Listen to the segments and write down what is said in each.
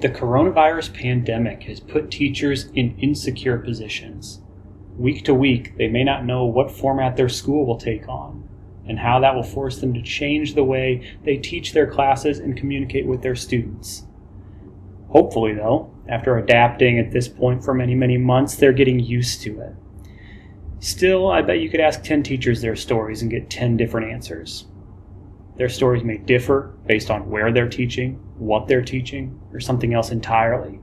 The coronavirus pandemic has put teachers in insecure positions. Week to week, they may not know what format their school will take on and how that will force them to change the way they teach their classes and communicate with their students. Hopefully, though, after adapting at this point for many, many months, they're getting used to it. Still, I bet you could ask 10 teachers their stories and get 10 different answers. Their stories may differ based on where they're teaching, what they're teaching, or something else entirely.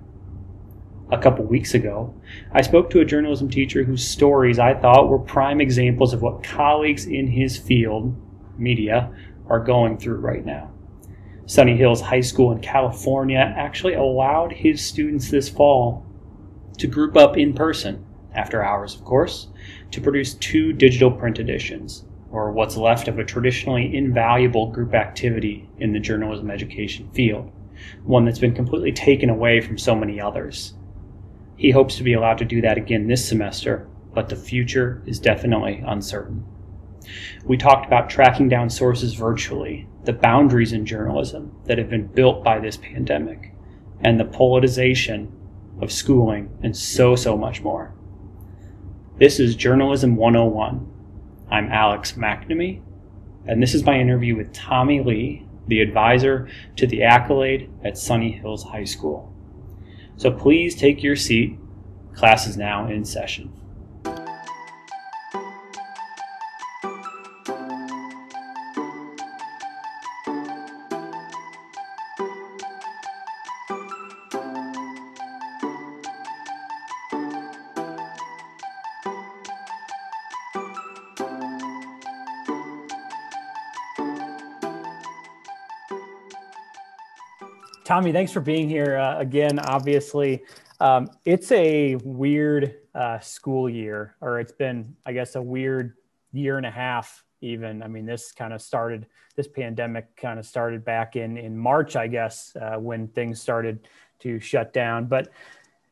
A couple weeks ago, I spoke to a journalism teacher whose stories I thought were prime examples of what colleagues in his field, media, are going through right now. Sunny Hills High School in California actually allowed his students this fall to group up in person, after hours, of course, to produce two digital print editions, or what's left of a traditionally invaluable group activity in the journalism education field, one that's been completely taken away from so many others. He hopes to be allowed to do that again this semester, but the future is definitely uncertain. We talked about tracking down sources virtually, the boundaries in journalism that have been built by this pandemic, and the politicization of schooling, and so, so much more. This is Journalism 101. I'm Alex McNamee, and this is my interview with Tommy Li, the advisor to the accolade at Sunny Hills High School. So please take your seat. Class is now in session. Tommy, thanks for being here uh, again. Obviously, um, it's a weird uh, school year, or it's been, I guess, a weird year and a half. Even, I mean, this kind of started. This pandemic kind of started back in in March, I guess, uh, when things started to shut down. But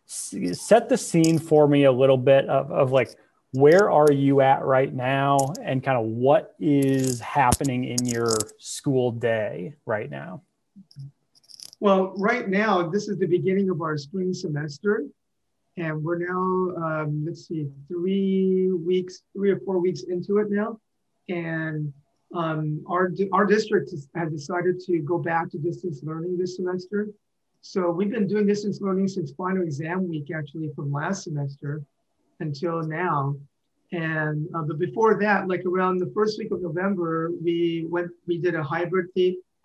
set the scene for me a little bit of, of like where are you at right now and kind of what is happening in your school day right now well, right now, this is the beginning of our spring semester. And we're now, um, let's see, three weeks, three or four weeks into it now. And um, our, our district has decided to go back to distance learning this semester. So we've been doing distance learning since final exam week, actually, from last semester until now. And uh, but before that, like around the first week of November, we went, we did a hybrid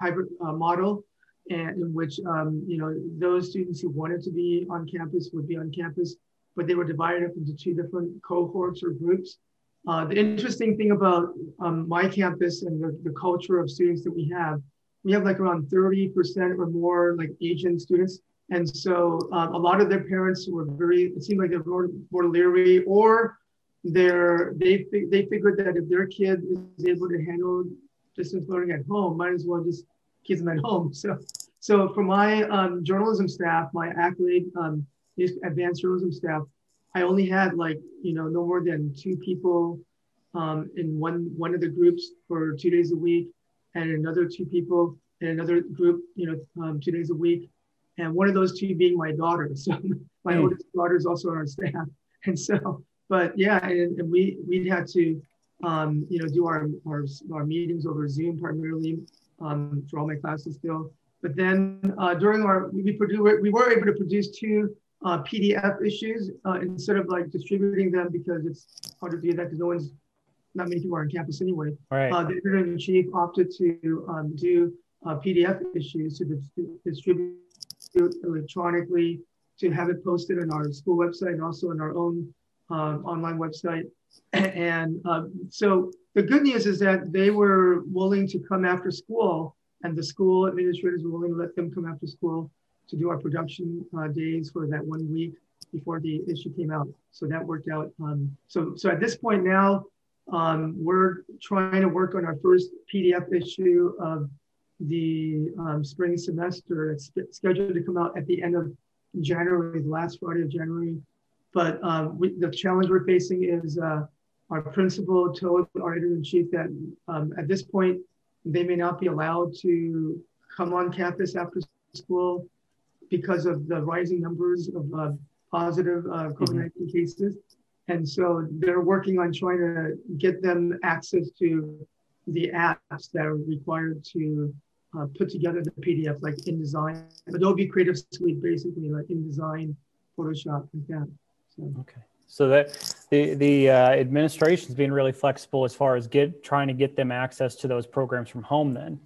hybrid uh, model and in which um, you know those students who wanted to be on campus would be on campus, but they were divided up into two different cohorts or groups. Uh, the interesting thing about um, my campus and the, the culture of students that we have, we have like around 30% or more like Asian students. And so uh, a lot of their parents were very, it seemed like they were more leery or they're, they, they figured that if their kid is able to handle distance learning at home, might as well just keep them at home. So so for my um, journalism staff, my accolade um, advanced journalism staff, I only had like, you know, no more than two people um, in one, one of the groups for two days a week and another two people in another group, you know, um, two days a week. And one of those two being my daughter. So my mm. oldest daughter is also on our staff. And so, but yeah, and, and we, we had to, um, you know, do our, our, our meetings over Zoom primarily um, for all my classes still. But then uh, during our, we, produce, we were able to produce two uh, PDF issues uh, instead of like distributing them because it's hard to do that because no one's, not many people are on campus anyway. Right. Uh, the editor in chief opted to um, do uh, PDF issues to dis- distribute electronically, to have it posted on our school website and also on our own uh, online website. And so the good news is that they were willing to come after school and the school administrators were willing to let them come after school to do our production uh, days for that one week before the issue came out. So that worked out. Um, so, so at this point now, um, we're trying to work on our first PDF issue of the um, spring semester. It's scheduled to come out at the end of January, the last Friday of January. But um, we, the challenge we're facing is uh, our principal told our editor in chief that um, at this point they may not be allowed to come on campus after school because of the rising numbers of uh, positive uh, COVID 19 mm-hmm. cases. And so they're working on trying to get them access to the apps that are required to uh, put together the PDF, like InDesign, Adobe Creative Suite, basically, like InDesign, Photoshop, like that. So. Okay. So that the the uh, administration is being really flexible as far as get trying to get them access to those programs from home. Then,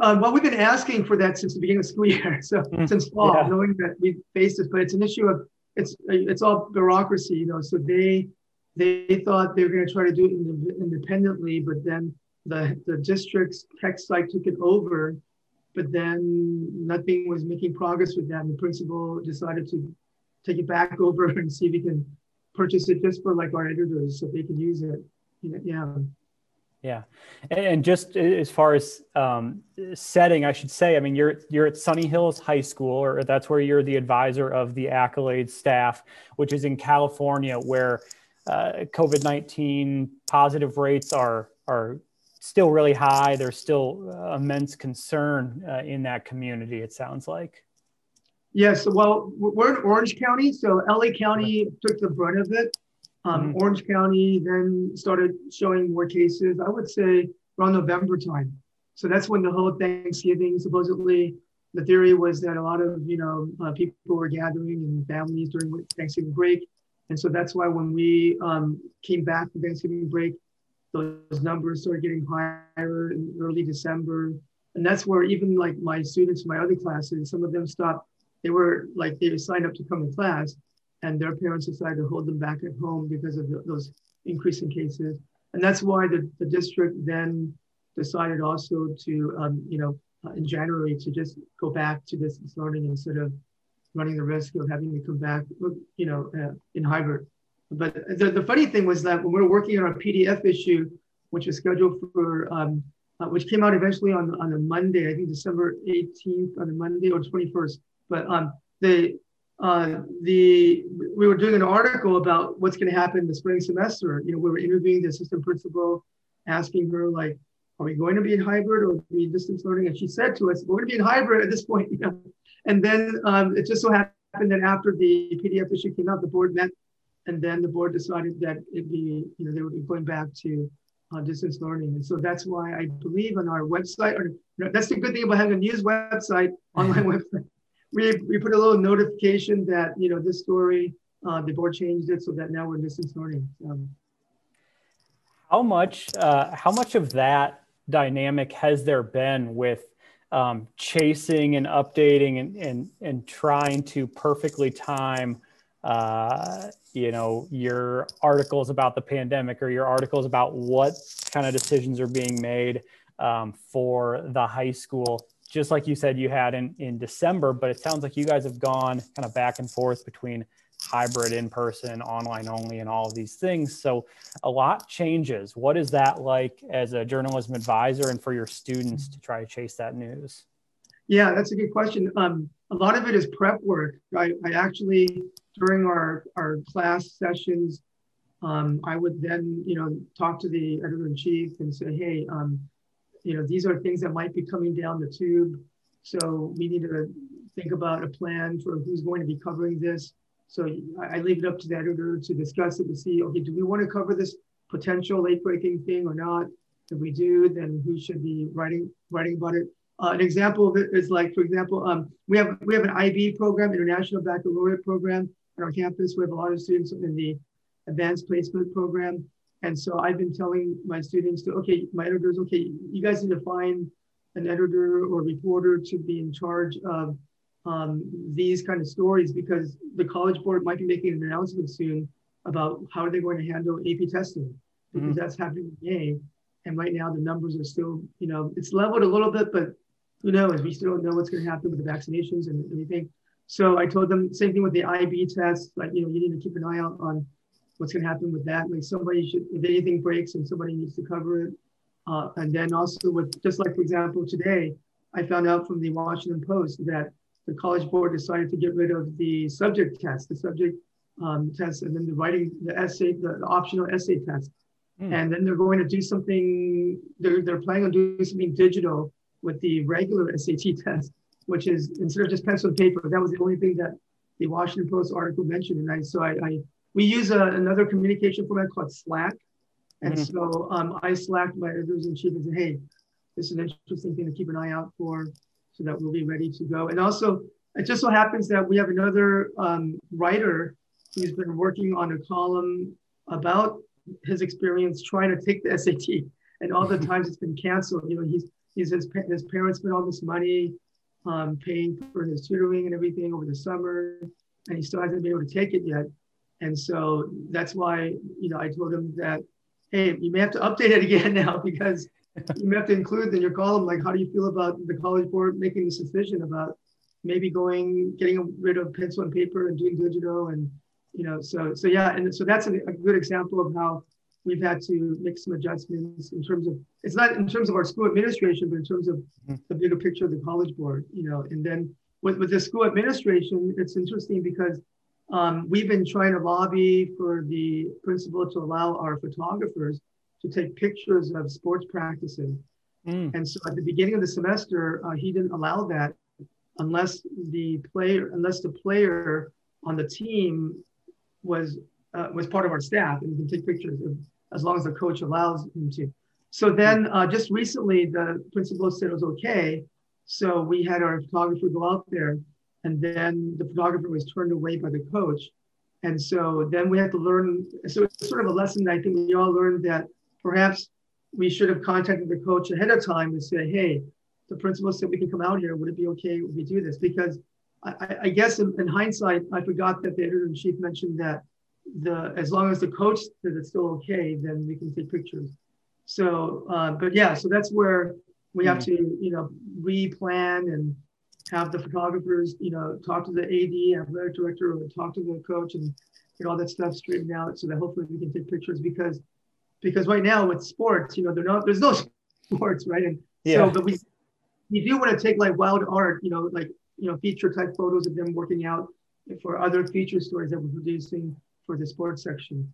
uh, well, we've been asking for that since the beginning of the school year, so mm, since fall, yeah. knowing that we faced this, but it's an issue of it's it's all bureaucracy, you know. So they they thought they were going to try to do it independently, but then the the district's tech site took it over, but then nothing was making progress with that, and the principal decided to take it back over and see if we can purchase it just for like our editors so they can use it. Yeah. Yeah, and just as far as um, setting, I should say, I mean, you're you're at Sunny Hills High School, or that's where you're the advisor of the Accolade staff, which is in California, where uh, COVID nineteen positive rates are are still really high. There's still uh, immense concern uh, in that community. It sounds like. Yes, well, we're in Orange County, so LA County took the brunt of it. Um, mm-hmm. Orange County then started showing more cases. I would say around November time. So that's when the whole Thanksgiving supposedly the theory was that a lot of you know uh, people were gathering in families during Thanksgiving break, and so that's why when we um, came back from Thanksgiving break, those numbers started getting higher in early December, and that's where even like my students, my other classes, some of them stopped they were like they signed up to come to class and their parents decided to hold them back at home because of the, those increasing cases. And that's why the, the district then decided also to um, you know uh, in january to just go back to distance learning instead of running the risk of having to come back you know uh, in hybrid but the, the funny thing was that when we were working on our pdf issue which was scheduled for um, uh, which came out eventually on, on a monday i think december 18th on a monday or 21st but um, the uh, the we were doing an article about what's going to happen in the spring semester. You know, we were interviewing the assistant principal, asking her like, "Are we going to be in hybrid or be distance learning?" And she said to us, "We're going to be in hybrid at this point." You know? And then um, it just so happened that after the PDF issue came out, the board met, and then the board decided that it'd be, you know, they would be going back to uh, distance learning. And so that's why I believe on our website, or you know, that's the good thing about having a news website, online website we, we put a little notification that, you know, this story, uh, the board changed it so that now we're distance learning. Um, how much, uh, how much of that dynamic has there been with um, chasing and updating and, and, and trying to perfectly time uh, you know your articles about the pandemic or your articles about what kind of decisions are being made um, for the high school just like you said you had in, in December, but it sounds like you guys have gone kind of back and forth between hybrid, in person, online only, and all of these things. So a lot changes. What is that like as a journalism advisor and for your students to try to chase that news? Yeah, that's a good question. Um, a lot of it is prep work. I, I actually, during our, our class sessions, um, I would then, you know, talk to the editor in chief and say, hey, um, you know, these are things that might be coming down the tube. So we need to think about a plan for who's going to be covering this. So I leave it up to the editor to discuss it to see, okay, do we want to cover this potential late breaking thing or not? If we do, then who should be writing writing about it? Uh, an example of it is like, for example, um, we have we have an IB program, International Baccalaureate program on our campus. We have a lot of students in the advanced placement program. And so I've been telling my students to, okay, my editors, okay, you guys need to find an editor or reporter to be in charge of um, these kind of stories because the College Board might be making an announcement soon about how they're going to handle AP testing because mm-hmm. that's happening in May. And right now the numbers are still, you know, it's leveled a little bit, but who knows? We still don't know what's going to happen with the vaccinations and everything. So I told them same thing with the IB test. Like, you know, you need to keep an eye out on what's going to happen with that. Like somebody should, if anything breaks and somebody needs to cover it. Uh, and then also with, just like for example, today, I found out from the Washington Post that the College Board decided to get rid of the subject test, the subject um, test, and then the writing, the essay, the, the optional essay test. Mm. And then they're going to do something, they're, they're planning on doing something digital with the regular SAT test. which is instead of just pencil and paper, that was the only thing that the Washington Post article mentioned. And I, so I, I we use a, another communication format called Slack. And mm-hmm. so um, I slacked my editors in chief and said, hey, this is an interesting thing to keep an eye out for so that we'll be ready to go. And also, it just so happens that we have another um, writer who's been working on a column about his experience trying to take the SAT and all the times it's been canceled. You know, he's, he's his, his parents spent all this money um, paying for his tutoring and everything over the summer, and he still hasn't been able to take it yet. And so that's why, you know, I told him that, hey, you may have to update it again now because you may have to include in your column, like, how do you feel about the college board making this decision about maybe going, getting rid of pencil and paper and doing digital and, you know, so, so yeah. And so that's a, a good example of how we've had to make some adjustments in terms of it's not in terms of our school administration, but in terms of mm-hmm. the bigger picture of the college board, you know. And then with, with the school administration, it's interesting because um, we've been trying to lobby for the principal to allow our photographers to take pictures of sports practices. Mm. And so at the beginning of the semester, uh, he didn't allow that unless the player, unless the player on the team was uh, was part of our staff and can take pictures of, as long as the coach allows him to. So then uh, just recently the principal said it was okay. So we had our photographer go out there and then the photographer was turned away by the coach. And so then we had to learn. So it's sort of a lesson I think we all learned that perhaps we should have contacted the coach ahead of time and say, hey, the principal said we can come out here. Would it be okay if we do this? Because I, I guess in, in, hindsight, I forgot that the editor in chief mentioned that the as long as the coach says it's still okay, then we can take pictures. So, uh, but yeah, so that's where we have mm-hmm. to, you know, replan and have the photographers, you know, talk to the AD, athletic director, or talk to the coach and get all that stuff straightened out so that hopefully we can take pictures because because right now with sports, you know, not there's no sports, right? And yeah. so but we we do want to take like wild art, you know, like you know, feature type photos of them working out for other feature stories that we're producing for the sports section.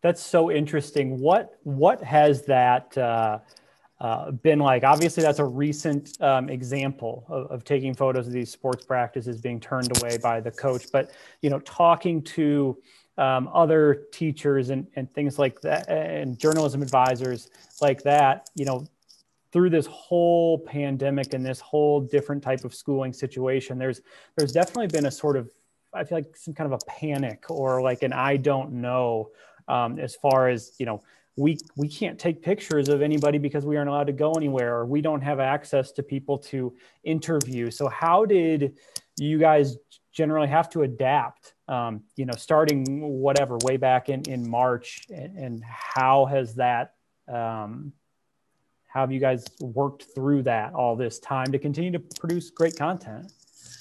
That's so interesting. What what has that uh, uh, been like? Obviously, that's a recent um, example of, of, taking photos of these sports practices being turned away by the coach. But you know, talking to um, other teachers and, and things like that, and journalism advisors like that, you know, through this whole pandemic and this whole different type of schooling situation, there's there's definitely been a sort of I feel like some kind of a panic or like an I don't know um, as far as you know we we can't take pictures of anybody because we aren't allowed to go anywhere or we don't have access to people to interview. So how did you guys generally have to adapt um, you know starting whatever way back in in march and, and how has that um, how have you guys worked through that all this time to continue to produce great content?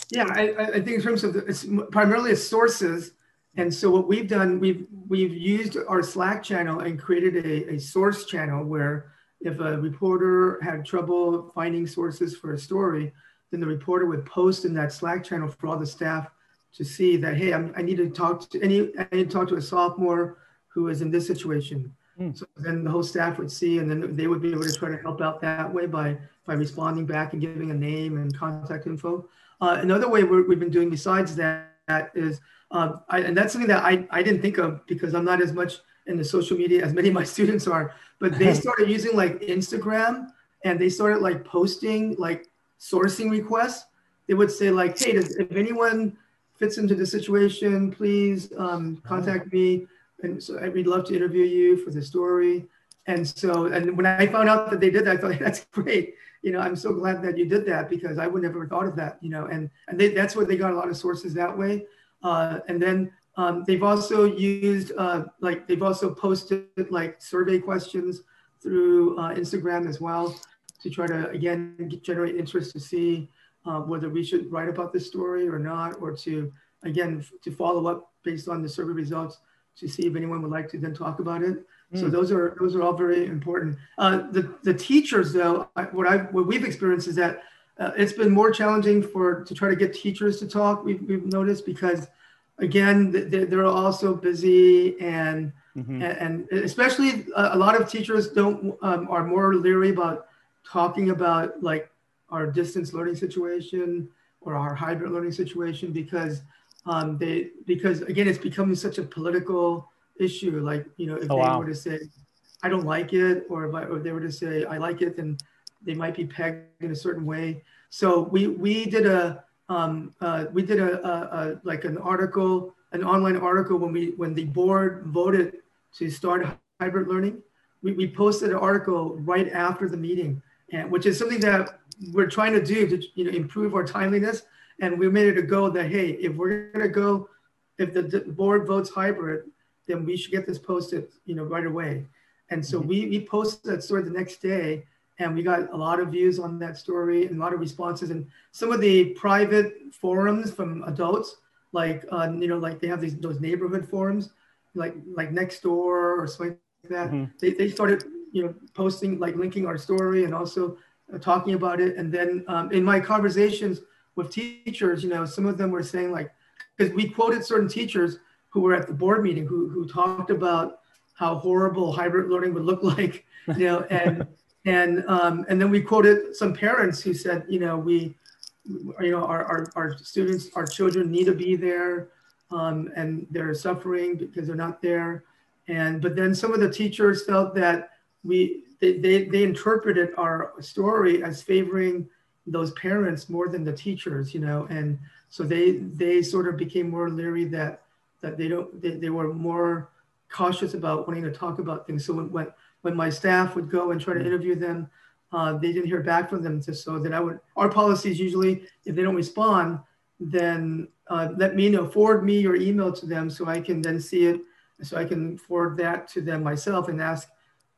Yeah i, I think in terms of the, it's primarily sources and so what we've done, we've we've used our Slack channel and created a, a source channel where if a reporter had trouble finding sources for a story, then the reporter would post in that Slack channel for all the staff to see that hey, I'm, i need to talk to any I need to talk to a sophomore who is in this situation. Mm. So then the whole staff would see, and then they would be able to try to help out that way by by responding back and giving a name and contact info. Uh, another way we have been doing besides that is um, I, and that's something that I, I didn't think of because I'm not as much in the social media as many of my students are. But they started using like Instagram and they started like posting like sourcing requests. They would say like, hey, does, if anyone fits into the situation, please um, contact me. And so we'd love to interview you for the story. And so, and when I found out that they did that, I thought that's great. You know, I'm so glad that you did that because I would never have thought of that. You know, and and they, that's where they got a lot of sources that way. Uh, and then um, they've also used, uh, like, they've also posted like survey questions through uh, Instagram as well to try to, again, generate interest to see uh, whether we should write about this story or not, or to, again, to follow up based on the survey results to see if anyone would like to then talk about it. So hmm. those are those are all very important. Uh, the the teachers though, I, what I what we've experienced is that uh, it's been more challenging for to try to get teachers to talk. We've, we've noticed because, again, they're, they're also busy and mm-hmm. and, and, especially a, a, lot of teachers don't um, are more leery about talking about like our distance learning situation or our hybrid learning situation because um, they because again it's becoming such a political issue. Like you know if oh, they wow. were to say I don't like it, or if, I, or if they were to say I like it, then they might be pegged in a certain way. So we we did a um, uh, we did a, a, a, like an article, an online article when we when the board voted to start hybrid learning. We, we posted an article right after the meeting, and which is something that we're trying to do to you know improve our timeliness. And we made it a goal that hey, if we're gonna go, if the, the board votes hybrid, then we should get this posted you know right away. And so mm-hmm. we, we posted that story the next day and we got a lot of views on that story and a lot of responses and some of the private forums from adults like uh, you know like they have these those neighborhood forums like like Nextdoor or something like that mm-hmm. they, they started you know posting like linking our story and also uh, talking about it and then um, in my conversations with teachers you know some of them were saying like because we quoted certain teachers who were at the board meeting who, who talked about how horrible hybrid learning would look like you know and and um, and then we quoted some parents who said, you know, we, you know, our, our, our students, our children need to be there, um, and they're suffering because they're not there. And but then some of the teachers felt that we they, they, they interpreted our story as favoring those parents more than the teachers, you know, and so they they sort of became more leery that that they don't they, they were more cautious about wanting to talk about things. So when, when when my staff would go and try to mm. interview them, uh, they didn't hear back from them. So then I would, our policies usually, if they don't respond, then uh, let me know, forward me your email to them so I can then see it. So I can forward that to them myself and ask,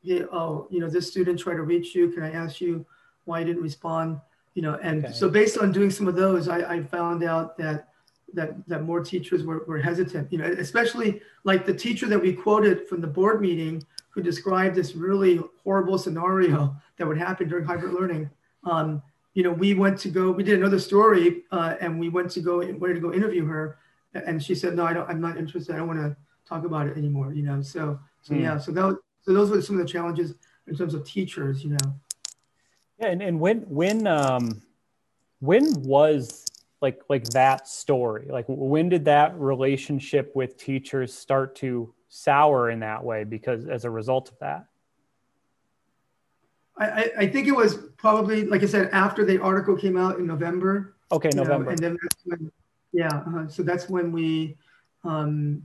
hey, oh, you know, this student tried to reach you. Can I ask you why you didn't respond? You know, and okay. so based on doing some of those, I, I found out that that that more teachers were, were hesitant. You know, especially like the teacher that we quoted from the board meeting who described this really horrible scenario that would happen during hybrid learning. Um, you know, we went to go, we did another story uh, and we went to go, wanted to go interview her. And she said, no, I don't, I'm not interested. I don't want to talk about it anymore, you know? So, so mm. yeah, so that, so those were some of the challenges in terms of teachers, you know? Yeah. And, and when, when, um, when was like, like that story, like when did that relationship with teachers start to sour in that way because as a result of that? I, I think it was probably, like I said, after the article came out in November. Okay, November. Know, and then that's when, yeah, uh, so that's when we um,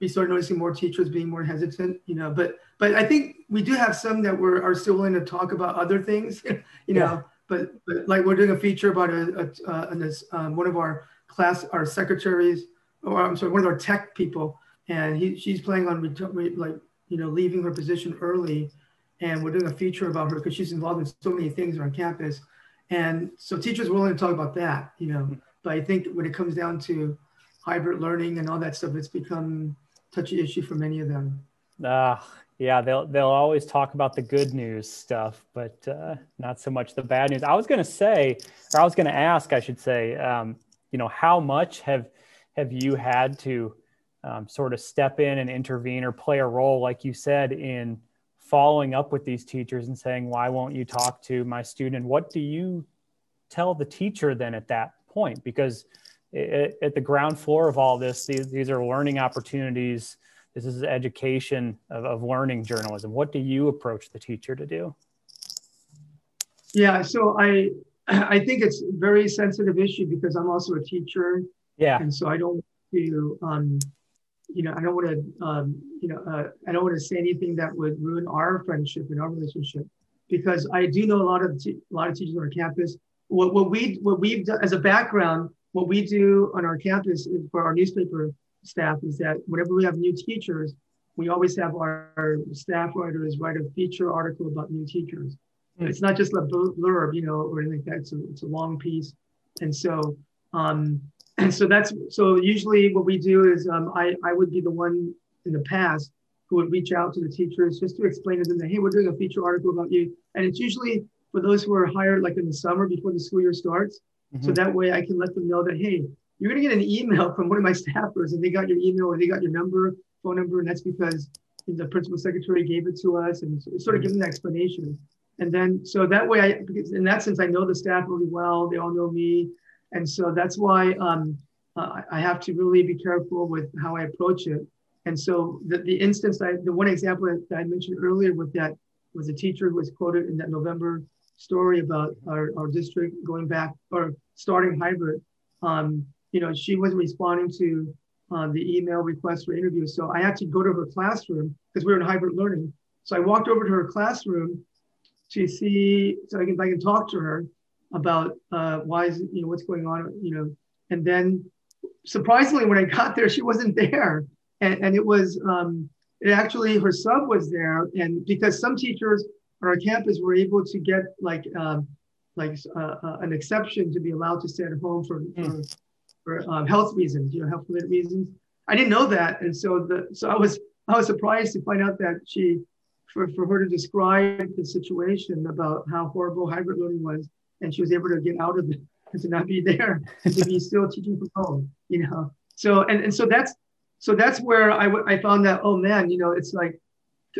we started noticing more teachers being more hesitant, you know. But but I think we do have some that were are still willing to talk about other things, you know. But but like we're doing a feature about a, a, uh, this, um, one of our class our secretaries, or I'm sorry, one of our tech people and he, she's planning on like you know leaving her position early and we're doing a feature about her because she's involved in so many things on campus. And so teachers are willing to talk about that you know but i think when it comes down to hybrid learning and all that stuff it's become touchy issue for many of them. Uh, yeah they'll they'll always talk about the good news stuff but uh, not so much the bad news i was going to say or i was going to ask i should say um, you know how much have have you had to um, sort of step in and intervene or play a role, like you said, in following up with these teachers and saying, why won't you talk to my student? What do you tell the teacher then at that point? Because it, at the ground floor of all this, these, these are learning opportunities. This is education of, of learning journalism. What do you approach the teacher to do? Yeah, so I I think it's a very sensitive issue because I'm also a teacher. Yeah. And so I don't to um, you know, I don't want to, um, you know, uh, I don't want to say anything that would ruin our friendship and our relationship, because I do know a lot of a lot of teachers on our campus. What, what we what we've done as a background, what we do on our campus for our newspaper staff is that whenever we have new teachers, we always have our, our staff writers write a feature article about new teachers. Mm. It's not just a blurb, you know, or anything like that. It's a, it's a long piece, and so um, and so that's so usually what we do is um, I, I would be the one in the past who would reach out to the teachers just to explain to them that hey we're doing a feature article about you and it's usually for those who are hired like in the summer before the school year starts mm-hmm. so that way i can let them know that hey you're going to get an email from one of my staffers and they got your email or they got your number phone number and that's because the principal secretary gave it to us and sort of give them the explanation And then, so that way, I, because in that sense, I know the staff really well. They all know me. And so that's why um, uh, I have to really be careful with how I approach it. And so the, the instance, I, the one example that I mentioned earlier with that was a teacher who was quoted in that November story about our, our district going back or starting hybrid. Um, you know, she wasn't responding to uh, the email request for interviews. So I had to go to her classroom because we were in hybrid learning. So I walked over to her classroom to see, so I can, I can talk to her about uh, why is, you know, what's going on, you know, and then surprisingly, when I got there, she wasn't there. And, and it was, um, it actually, her sub was there. And because some teachers on our campus were able to get like, um, like uh, uh, an exception to be allowed to stay at home for, for for um, health reasons, you know, health related reasons. I didn't know that, and so the so I was I was surprised to find out that she, for for her to describe the situation about how horrible hybrid learning was, and she was able to get out of it and to not be there and to be still teaching from home, you know. So and and so that's so that's where I, w- I found that oh man, you know, it's like,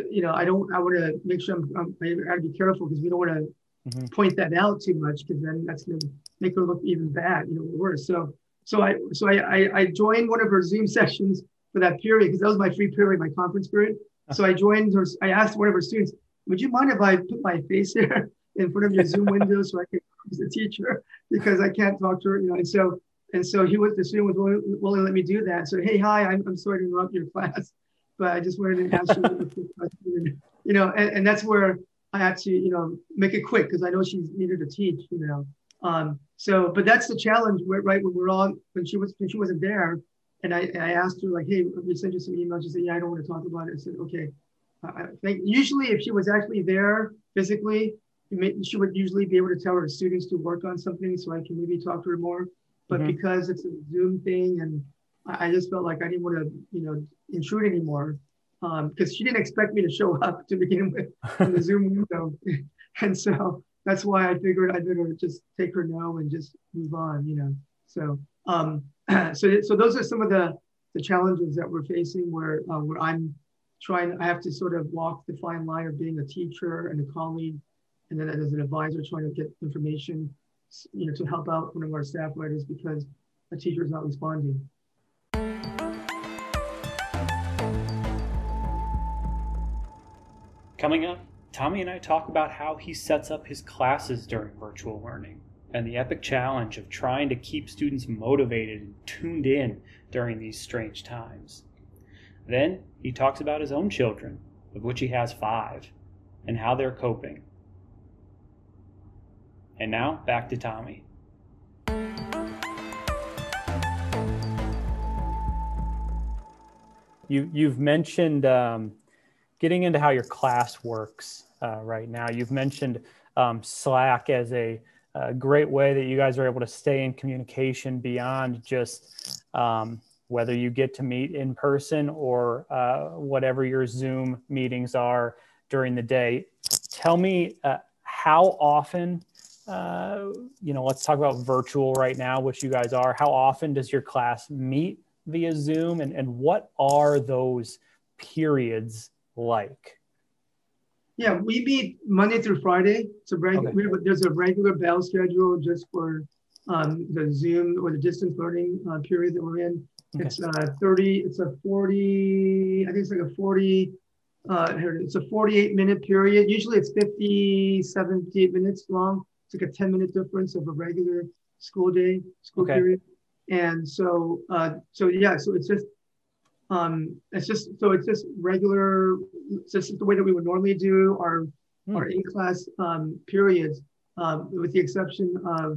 you know, I don't I want to make sure I'm, I'm I got to be careful because we don't want to mm-hmm. point that out too much because then that's going to make her look even bad, you know, worse. So so I so I, I, I joined one of her Zoom sessions for that period because that was my free period, my conference period. Uh-huh. So I joined her. I asked one of her students, "Would you mind if I put my face here in front of your Zoom window so I can use the teacher because I can't talk to her?" You know, and so and so he was the student was willing, willing to let me do that. So hey, hi, I'm, I'm sorry to interrupt your class, but I just wanted to ask you a quick question. You know, and, and that's where I had to you know make it quick because I know she's needed to teach. You know, um, so, but that's the challenge, right? When we're all when she was when she wasn't there, and I, I asked her like, hey, we sent you some emails. She said, yeah, I don't want to talk about it. I said, okay. I think usually if she was actually there physically, she would usually be able to tell her students to work on something, so I can maybe talk to her more. But mm-hmm. because it's a Zoom thing, and I just felt like I didn't want to, you know, intrude anymore, because um, she didn't expect me to show up to begin with in the Zoom window, and so that's why I figured I'd better just take her no and just move on, you know. So, um, so, so those are some of the the challenges that we're facing, where uh, where I'm trying. I have to sort of walk the fine line of being a teacher and a colleague, and then as an advisor, trying to get information, you know, to help out one of our staff writers because a teacher is not responding. Coming up Tommy and I talk about how he sets up his classes during virtual learning and the epic challenge of trying to keep students motivated and tuned in during these strange times. Then he talks about his own children, of which he has five, and how they're coping. And now back to Tommy. You, you've mentioned um, getting into how your class works uh, right now. You've mentioned um, Slack as a, a, great way that you guys are able to stay in communication beyond just um, whether you get to meet in person or uh, whatever your Zoom meetings are during the day. Tell me uh, how often, uh, you know, let's talk about virtual right now, which you guys are. How often does your class meet via Zoom and, and what are those periods like? Yeah, we meet Monday through Friday. So okay. there's a regular bell schedule just for um, the Zoom or the distance learning uh, period that we're in. Okay. It's uh, 30, it's a 40, I think it's like a 40, uh, it's a 48 minute period. Usually it's 50, 78 minutes long. It's like a 10 minute difference of a regular school day, school okay. period. And so, uh, so yeah, so it's just um, it's just so it's just regular. It's just the way that we would normally do our mm. our in class um, periods, um, with the exception of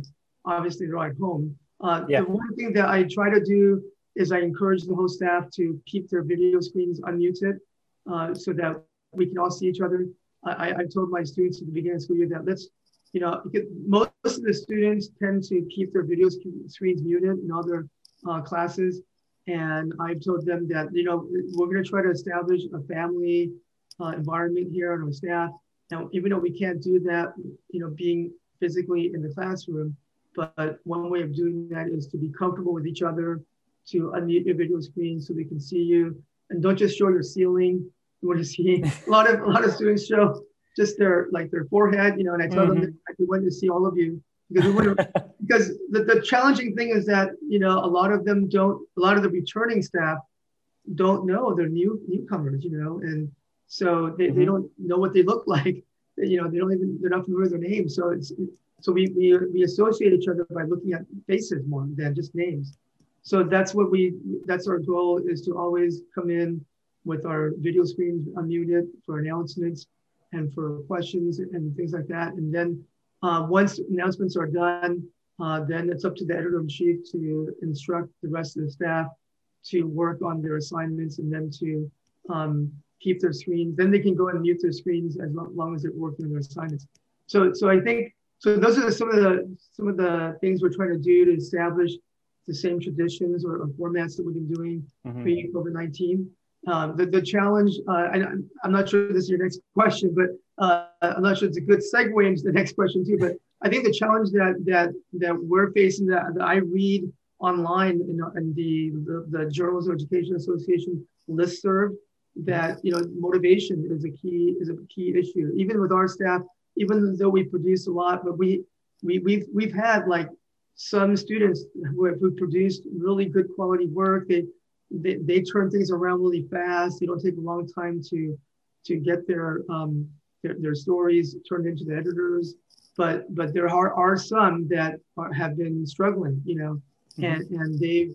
obviously they're at home. Uh, yeah. The one thing that I try to do is I encourage the whole staff to keep their video screens unmuted, uh, so that we can all see each other. I, I told my students at the beginning of the school year that let's, you know, most of the students tend to keep their video screens muted in other uh, classes. And I've told them that, you know, we're going to try to establish a family uh, environment here on our staff. Now, even though we can't do that, you know, being physically in the classroom, but one way of doing that is to be comfortable with each other, to unmute your video screen so we can see you, and don't just show your ceiling. You want to see a lot of a lot of students show just their like their forehead, you know, and I tell mm-hmm. them that we want to see all of you because we because the, the challenging thing is that you know a lot of them don't a lot of the returning staff don't know they're new newcomers, you know, and so they, mm-hmm. they don't know what they look like. You know, they don't even they're not familiar with their names. So it's so we we we associate each other by looking at faces more than just names. So that's what we that's our goal is to always come in with our video screens unmuted for announcements and for questions and things like that. And then uh, once announcements are done, uh, then it's up to the editor in chief to instruct the rest of the staff to work on their assignments and then to um, keep their screens. Then they can go and mute their screens as long as they're working on their assignments. So, so I think so. Those are some of the some of the things we're trying to do to establish the same traditions or, or formats that we've been doing mm-hmm. pre COVID nineteen. Um, the, the challenge, uh, I, am not sure this is your next question, but uh, I'm not sure it's a good segue into the next question too. But I think the challenge that that that we're facing that, that I read online in, in the, the, the Journalism Education Association listserv that you know motivation is a key is a key issue. Even with our staff, even though we produce a lot, but we we we've we've had like some students who have who produced really good quality work. They they, they turn things around really fast. They don't take a long time to to get their um, their, their stories turned into the editors. But but there are, are some that are, have been struggling, you know, mm-hmm. and and they've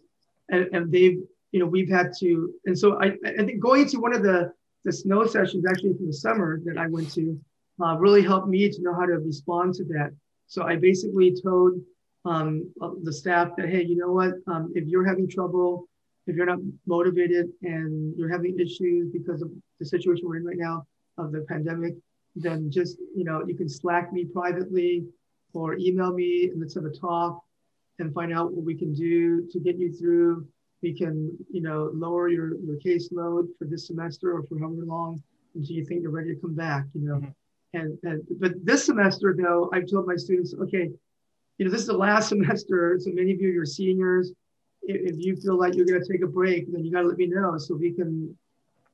and, and they've you know we've had to and so I I think going to one of the the snow sessions actually from the summer that I went to uh, really helped me to know how to respond to that. So I basically told um, the staff that hey, you know what, um, if you're having trouble if you're not motivated and you're having issues because of the situation we're in right now of the pandemic, then just, you know, you can Slack me privately or email me and let's have a talk and find out what we can do to get you through. We can, you know, lower your, your caseload for this semester or for however long until you think you're ready to come back, you know. Mm-hmm. And, and but this semester though, I've told my students, okay, you know, this is the last semester. So many of you are seniors if you feel like you're going to take a break, then you got to let me know so we can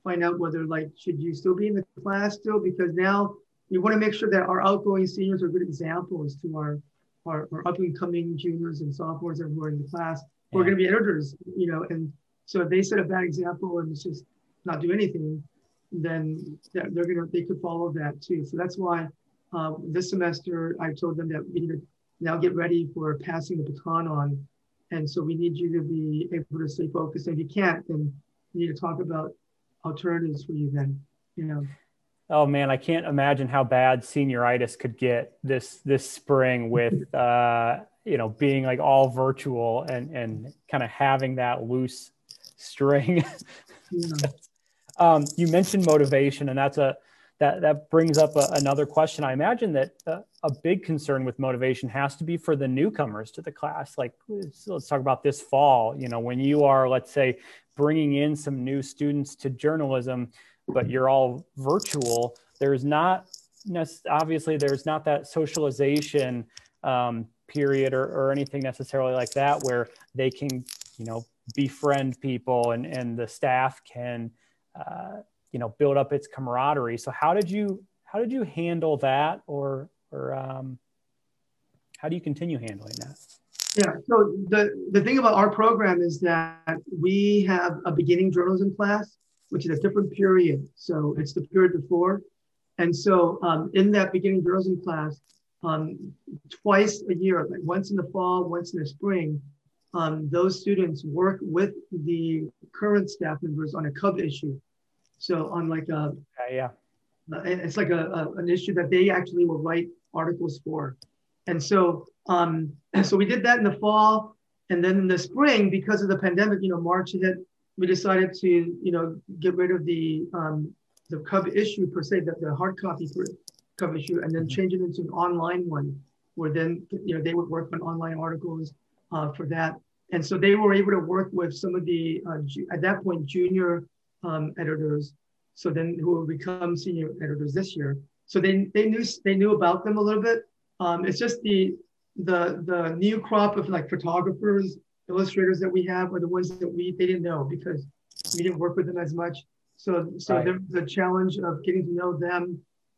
find out whether like should you still be in the class still because now we want to make sure that our outgoing seniors are good examples to our our, our up and coming juniors and sophomores who are in the class who are going to be editors, you know, and so if they set a bad example and just not do anything, then they're gonna they could follow that too. So that's why um, this semester I told them that we need to now get ready for passing the baton on and so we need you to be able to stay focused. And if you can't, then we need to talk about alternatives for you then, you know. Oh man, I can't imagine how bad senioritis could get this this spring with uh, you know being like all virtual and and kind of having that loose string. Yeah. um, you mentioned motivation, and that's a that that brings up a, another question. I imagine that uh, a big concern with motivation has to be for the newcomers to the class. Like, let's, let's talk about this fall. You know, when you are, let's say, bringing in some new students to journalism, but you're all virtual. There's not obviously there's not that socialization um, period or, or anything necessarily like that where they can, you know, befriend people and and the staff can. Uh, you know build up its camaraderie. So how did you how did you handle that or or um, how do you continue handling that? Yeah. So the the thing about our program is that we have a beginning journalism class which is a different period. So it's the period before. And so um, in that beginning journalism class um, twice a year like once in the fall once in the spring um, those students work with the current staff members on a cub issue so on like a, yeah, it's like a, a, an issue that they actually will write articles for. And so, um, so we did that in the fall, and then in the spring, because of the pandemic, you know, March hit, we decided to, you know, get rid of the um, the Cub issue per se, the, the hard copy for Cub issue, and then mm-hmm. change it into an online one, where then you know they would work on online articles uh, for that. And so they were able to work with some of the uh, at that point junior um, editors. So then who will become senior editors this year. So they, they knew they knew about them a little bit. Um, it's just the the the new crop of like photographers, illustrators that we have are the ones that we they didn't know because we didn't work with them as much. So so right. the, the challenge of getting to know them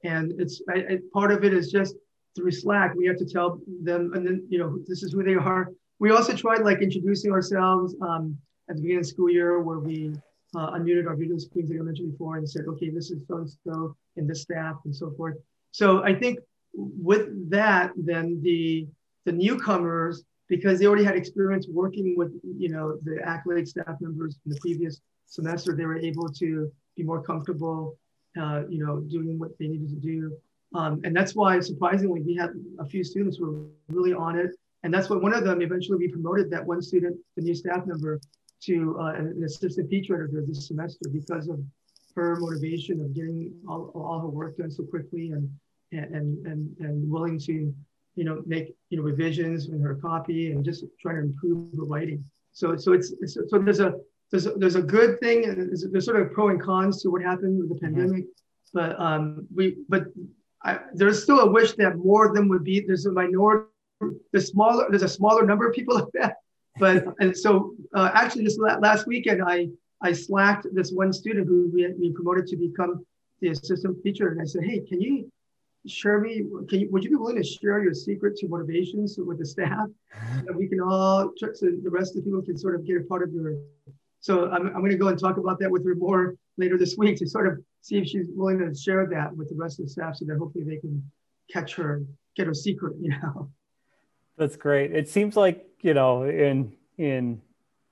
And it's I, I, part of it is just through Slack. We have to tell them, and then you know this is who they are. We also tried like introducing ourselves um, at the beginning of the school year, where we uh, unmuted our video screens like I mentioned before, and said, okay, this is so and so and this staff and so forth. So I think with that, then the the newcomers, because they already had experience working with you know the accolade staff members in the previous semester, they were able to be more comfortable, uh, you know, doing what they needed to do. Um, and that's why, surprisingly, we had a few students who were really on it. And that's what one of them eventually we promoted that one student, the new staff member, to uh, an assistant teacher editor this semester because of her motivation of getting all, all her work done so quickly and and and and willing to you know make you know revisions in her copy and just trying to improve her writing so so it's, it's so there's a there's a, there's a good thing there's, there's sort of pro and cons to what happened with the mm-hmm. pandemic mm-hmm. but um we but I, there's still a wish that more of them would be there's a minority the smaller there's a smaller number of people like that but and so uh, actually this last weekend i i slacked this one student who we, we promoted to become the assistant teacher and i said hey can you share me, can you, would you be willing to share your secret to motivations with the staff so that we can all, so the rest of the people can sort of get a part of your, so I'm, I'm going to go and talk about that with her more later this week to sort of see if she's willing to share that with the rest of the staff so that hopefully they can catch her, get her secret, you know. That's great. It seems like, you know, in, in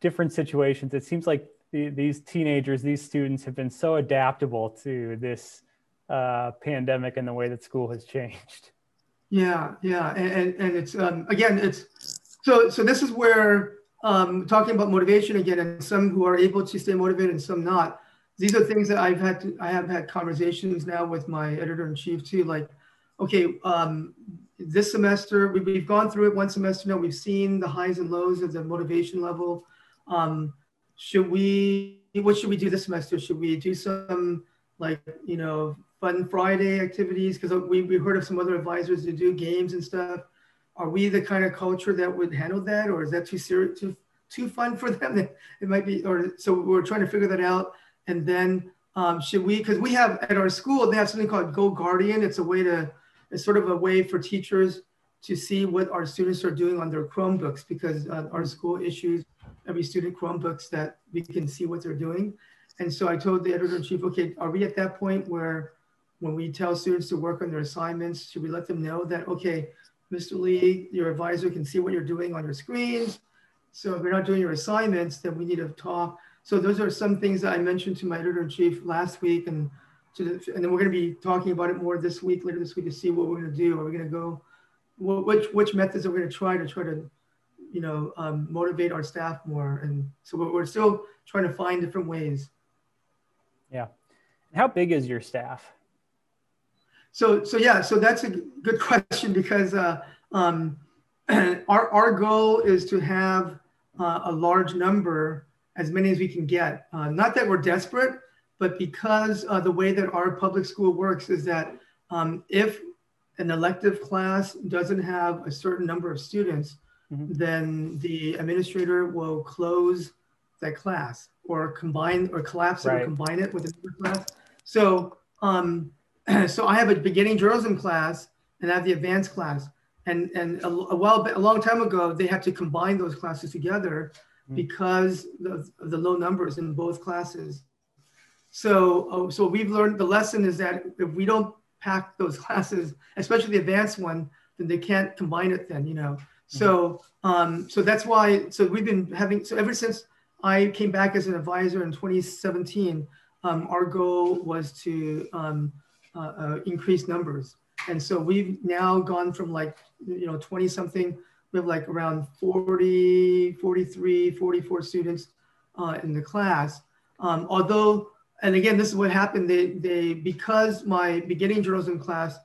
different situations, it seems like the, these teenagers, these students have been so adaptable to this uh, pandemic and the way that school has changed. Yeah, yeah, and and, and it's um, again, it's so so this is where um, talking about motivation again, and some who are able to stay motivated and some not. These are things that I've had to I have had conversations now with my editor in chief too. Like, okay, um, this semester we, we've gone through it one semester now. We've seen the highs and lows of the motivation level. Um, should we? What should we do this semester? Should we do some like you know fun Friday activities? Because we, we heard of some other advisors who do games and stuff. Are we the kind of culture that would handle that, or is that too serious, too too fun for them? It might be, or so we're trying to figure that out. And then um, should we? Because we have at our school they have something called Go Guardian. It's a way to, it's sort of a way for teachers to see what our students are doing on their Chromebooks because uh, our school issues every student Chromebooks that we can see what they're doing. And so I told the editor in chief, okay, are we at that point where when we tell students to work on their assignments, should we let them know that, okay, Mr. Li, your advisor can see what you're doing on your screens. So if you're not doing your assignments, then we need to talk. So those are some things that I mentioned to my editor-in-chief last week. And, the, and then we're going to be talking about it more this week, later this week to see what we're going to do. Are we going to go, which, which methods are we going to try to try to, you know, um, motivate our staff more? And so we're still trying to find different ways. Yeah. How big is your staff? So, so yeah, so that's a good question because uh, um, our, our goal is to have uh, a large number, as many as we can get. Uh, not that we're desperate, but because uh, the way that our public school works is that um, if an elective class doesn't have a certain number of students, mm-hmm. then the administrator will close that class or combine or collapse right. it or combine it with another class. So um, so I have a beginning journalism class and I have the advanced class. And, and a, a while, a long time ago, they had to combine those classes together mm. because of, the low numbers in both classes. So, oh, so we've learned the lesson is that if we don't pack those classes, especially the advanced one, then they can't combine it then, you know. Mm-hmm. So, um, so that's why, so we've been having, so ever since I came back as an advisor in 2017, um, our goal was to um, uh, uh, increased numbers. And so we've now gone from like, you know, 20 something, we have like around 40, 43, 44 students uh, in the class. Um, although, and again, this is what happened. They, they because my beginning journalism class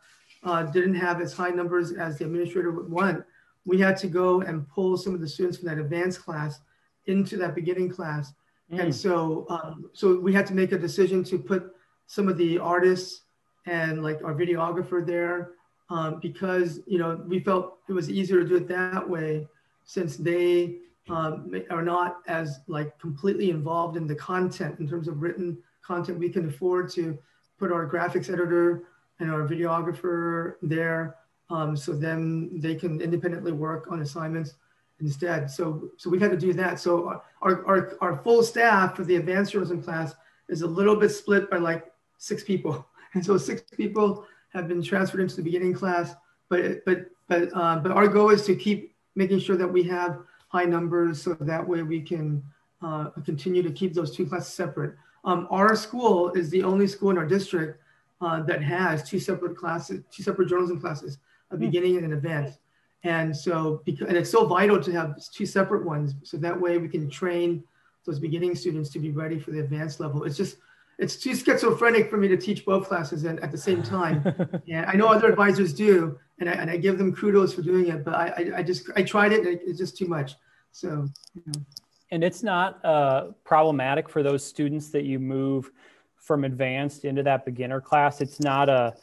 uh, didn't have as high numbers as the administrator would want, we had to go and pull some of the students from that advanced class into that beginning class. Mm. And so, um, so we had to make a decision to put some of the artists and like our videographer there um, because you know we felt it was easier to do it that way since they um, are not as like completely involved in the content in terms of written content we can afford to put our graphics editor and our videographer there. Um, so then they can independently work on assignments instead. So, so we've had to do that. So our, our, our full staff for the advanced journalism class is a little bit split by like six people. And so six people have been transferred into the beginning class, but, but, but, uh, but our goal is to keep making sure that we have high numbers so that way we can uh, continue to keep those two classes separate. Um, our school is the only school in our district uh, that has two separate classes, two separate journalism classes, a hmm. beginning and an advanced. And so, because, and it's so vital to have two separate ones. So that way we can train those beginning students to be ready for the advanced level. It's just, it's too schizophrenic for me to teach both classes and at the same time. and I know other advisors do, and I, and I give them kudos for doing it, but I, I, I just, I tried it and it's just too much. So, you know. And it's not uh, problematic for those students that you move from advanced into that beginner class. It's not a,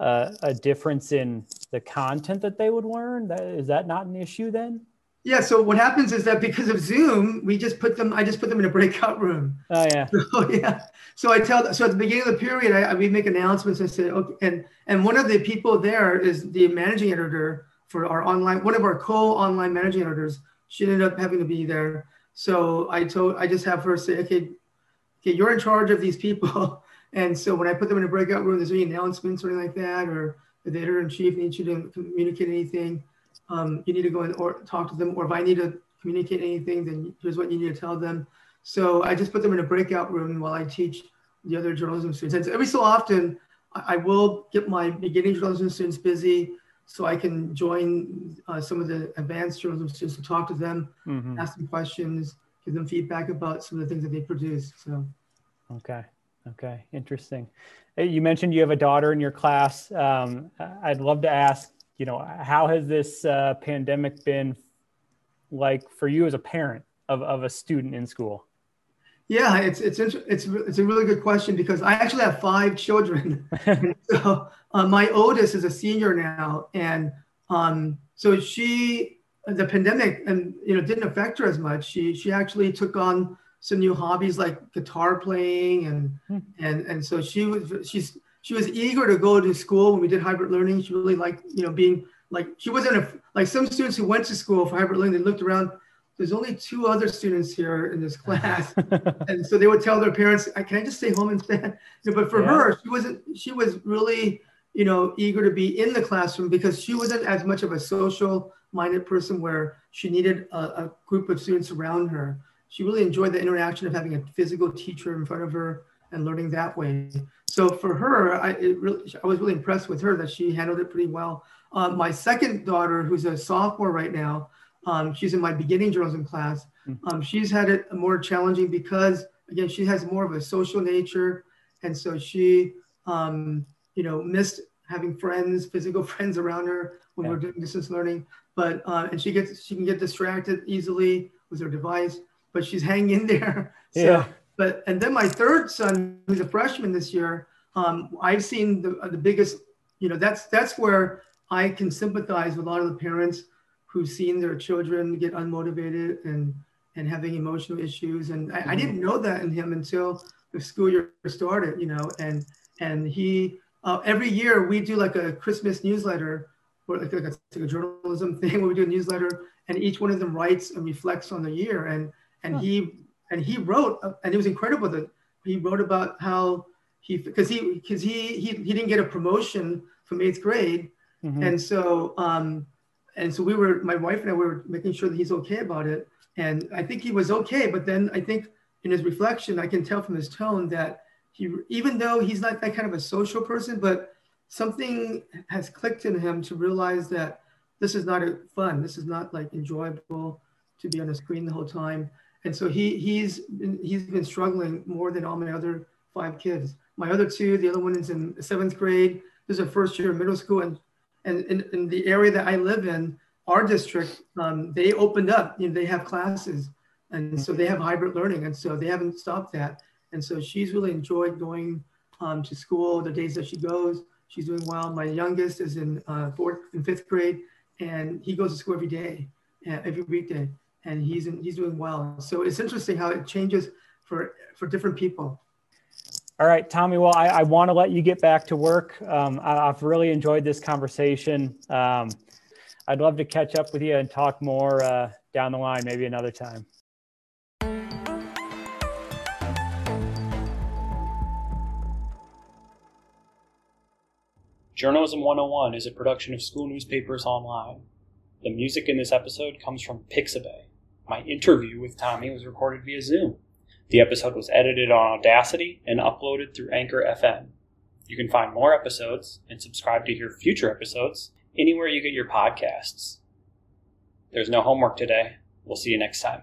a, a difference in the content that they would learn. That, is that not an issue then? Yeah. So what happens is that because of Zoom, we just put them. I just put them in a breakout room. Oh yeah. So yeah. So I tell. So at the beginning of the period, I, I we make announcements. I say, okay, and and one of the people there is the managing editor for our online. One of our co-online managing editors. She ended up having to be there. So I told. I just have her say, okay, okay, you're in charge of these people. And so when I put them in a breakout room, there's any announcements or anything like that, or the editor in chief needs you to communicate anything, um, you need to go and or talk to them. Or if I need to communicate anything, then here's what you need to tell them. So I just put them in a breakout room while I teach the other journalism students. And every so often, I will get my beginning journalism students busy so I can join uh, some of the advanced journalism students to talk to them, mm-hmm. ask them questions, give them feedback about some of the things that they produce. So, okay. Okay, interesting. You mentioned you have a daughter in your class. Um, I'd love to ask, you know, how has this uh, pandemic been like for you as a parent of, of a student in school? Yeah, it's it's it's it's a really good question because I actually have five children. so uh, my oldest is a senior now, and um, so she the pandemic and you know didn't affect her as much. She she actually took on some new hobbies like guitar playing and hmm. and and so she was she's she was eager to go to school when we did hybrid learning. She really liked you know being like she wasn't a, like some students who went to school for hybrid learning. They looked around. There's only two other students here in this class, and so they would tell their parents, "Can I just stay home instead?" But for yeah. her, she wasn't. She was really you know eager to be in the classroom because she wasn't as much of a social minded person where she needed a, a group of students around her she really enjoyed the interaction of having a physical teacher in front of her and learning that way. So for her, I, really, I was really impressed with her that she handled it pretty well. Um, my second daughter, who's a sophomore right now, um, she's in my beginning journalism class. Hmm. Um, she's had it more challenging because, again, she has more of a social nature. And so she, um, you know, missed having friends, physical friends around her when yeah. we're doing distance learning. But, uh, and she gets, she can get distracted easily with her device but she's hanging in there. So, yeah. But and then my third son, who's a freshman this year, um, I've seen the the biggest. You know, that's that's where I can sympathize with a lot of the parents who've seen their children get unmotivated and and having emotional issues. And I. I didn't know that in him until the school year started. You know, and and he uh, every year we do like a Christmas newsletter or like, like, a, like a journalism thing where we do a newsletter, and each one of them writes and reflects on the year and and huh. he and he wrote, and it was incredible that he wrote about how he because he because he, he he didn't get a promotion from eighth grade, mm-hmm. and so um, and so we were my wife and I were making sure that he's okay about it, and I think he was okay. But then I think in his reflection, I can tell from his tone that he even though he's not that kind of a social person, but something has clicked in him to realize that this is not fun, this is not like enjoyable to be on a screen the whole time and so he he's been, he's been struggling more than all my other five kids. My other two, the other one is in seventh grade. This is a first year of middle school, and and in, the area that I live in, our district, um, they opened up. You know, they have classes, and so they have hybrid learning, and so they haven't stopped that. And so she's really enjoyed going um, to school. The days that she goes, she's doing well. My youngest is in uh, fourth and fifth grade, and he goes to school every day, uh, every weekday and he's in, he's doing well. So it's interesting how it changes for for different people. All right, Tommy. Well, I, I want to let you get back to work. Um, I, have really enjoyed this conversation. Um, I'd love to catch up with you and talk more uh, down the line, maybe another time. Journalism 101 is a production of School Newspapers Online. The music in this episode comes from Pixabay. My interview with Tommy was recorded via Zoom. The episode was edited on Audacity and uploaded through Anchor FM. You can find more episodes and subscribe to hear future episodes anywhere you get your podcasts. There's no homework today. We'll see you next time.